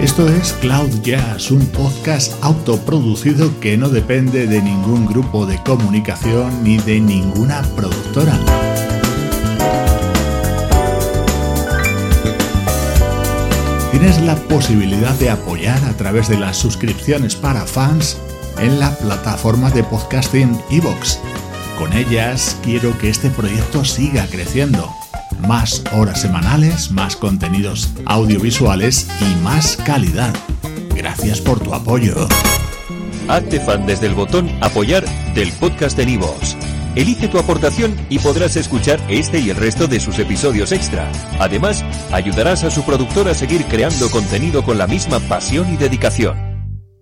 Esto es Cloud Jazz, un podcast autoproducido que no depende de ningún grupo de comunicación ni de ninguna productora. Tienes la posibilidad de apoyar a través de las suscripciones para fans en la plataforma de podcasting Evox. Con ellas quiero que este proyecto siga creciendo más horas semanales, más contenidos audiovisuales y más calidad. Gracias por tu apoyo. Hazte fan desde el botón apoyar del podcast de Nivos. Elige tu aportación y podrás escuchar este y el resto de sus episodios extra. Además, ayudarás a su productor a seguir creando contenido con la misma pasión y dedicación.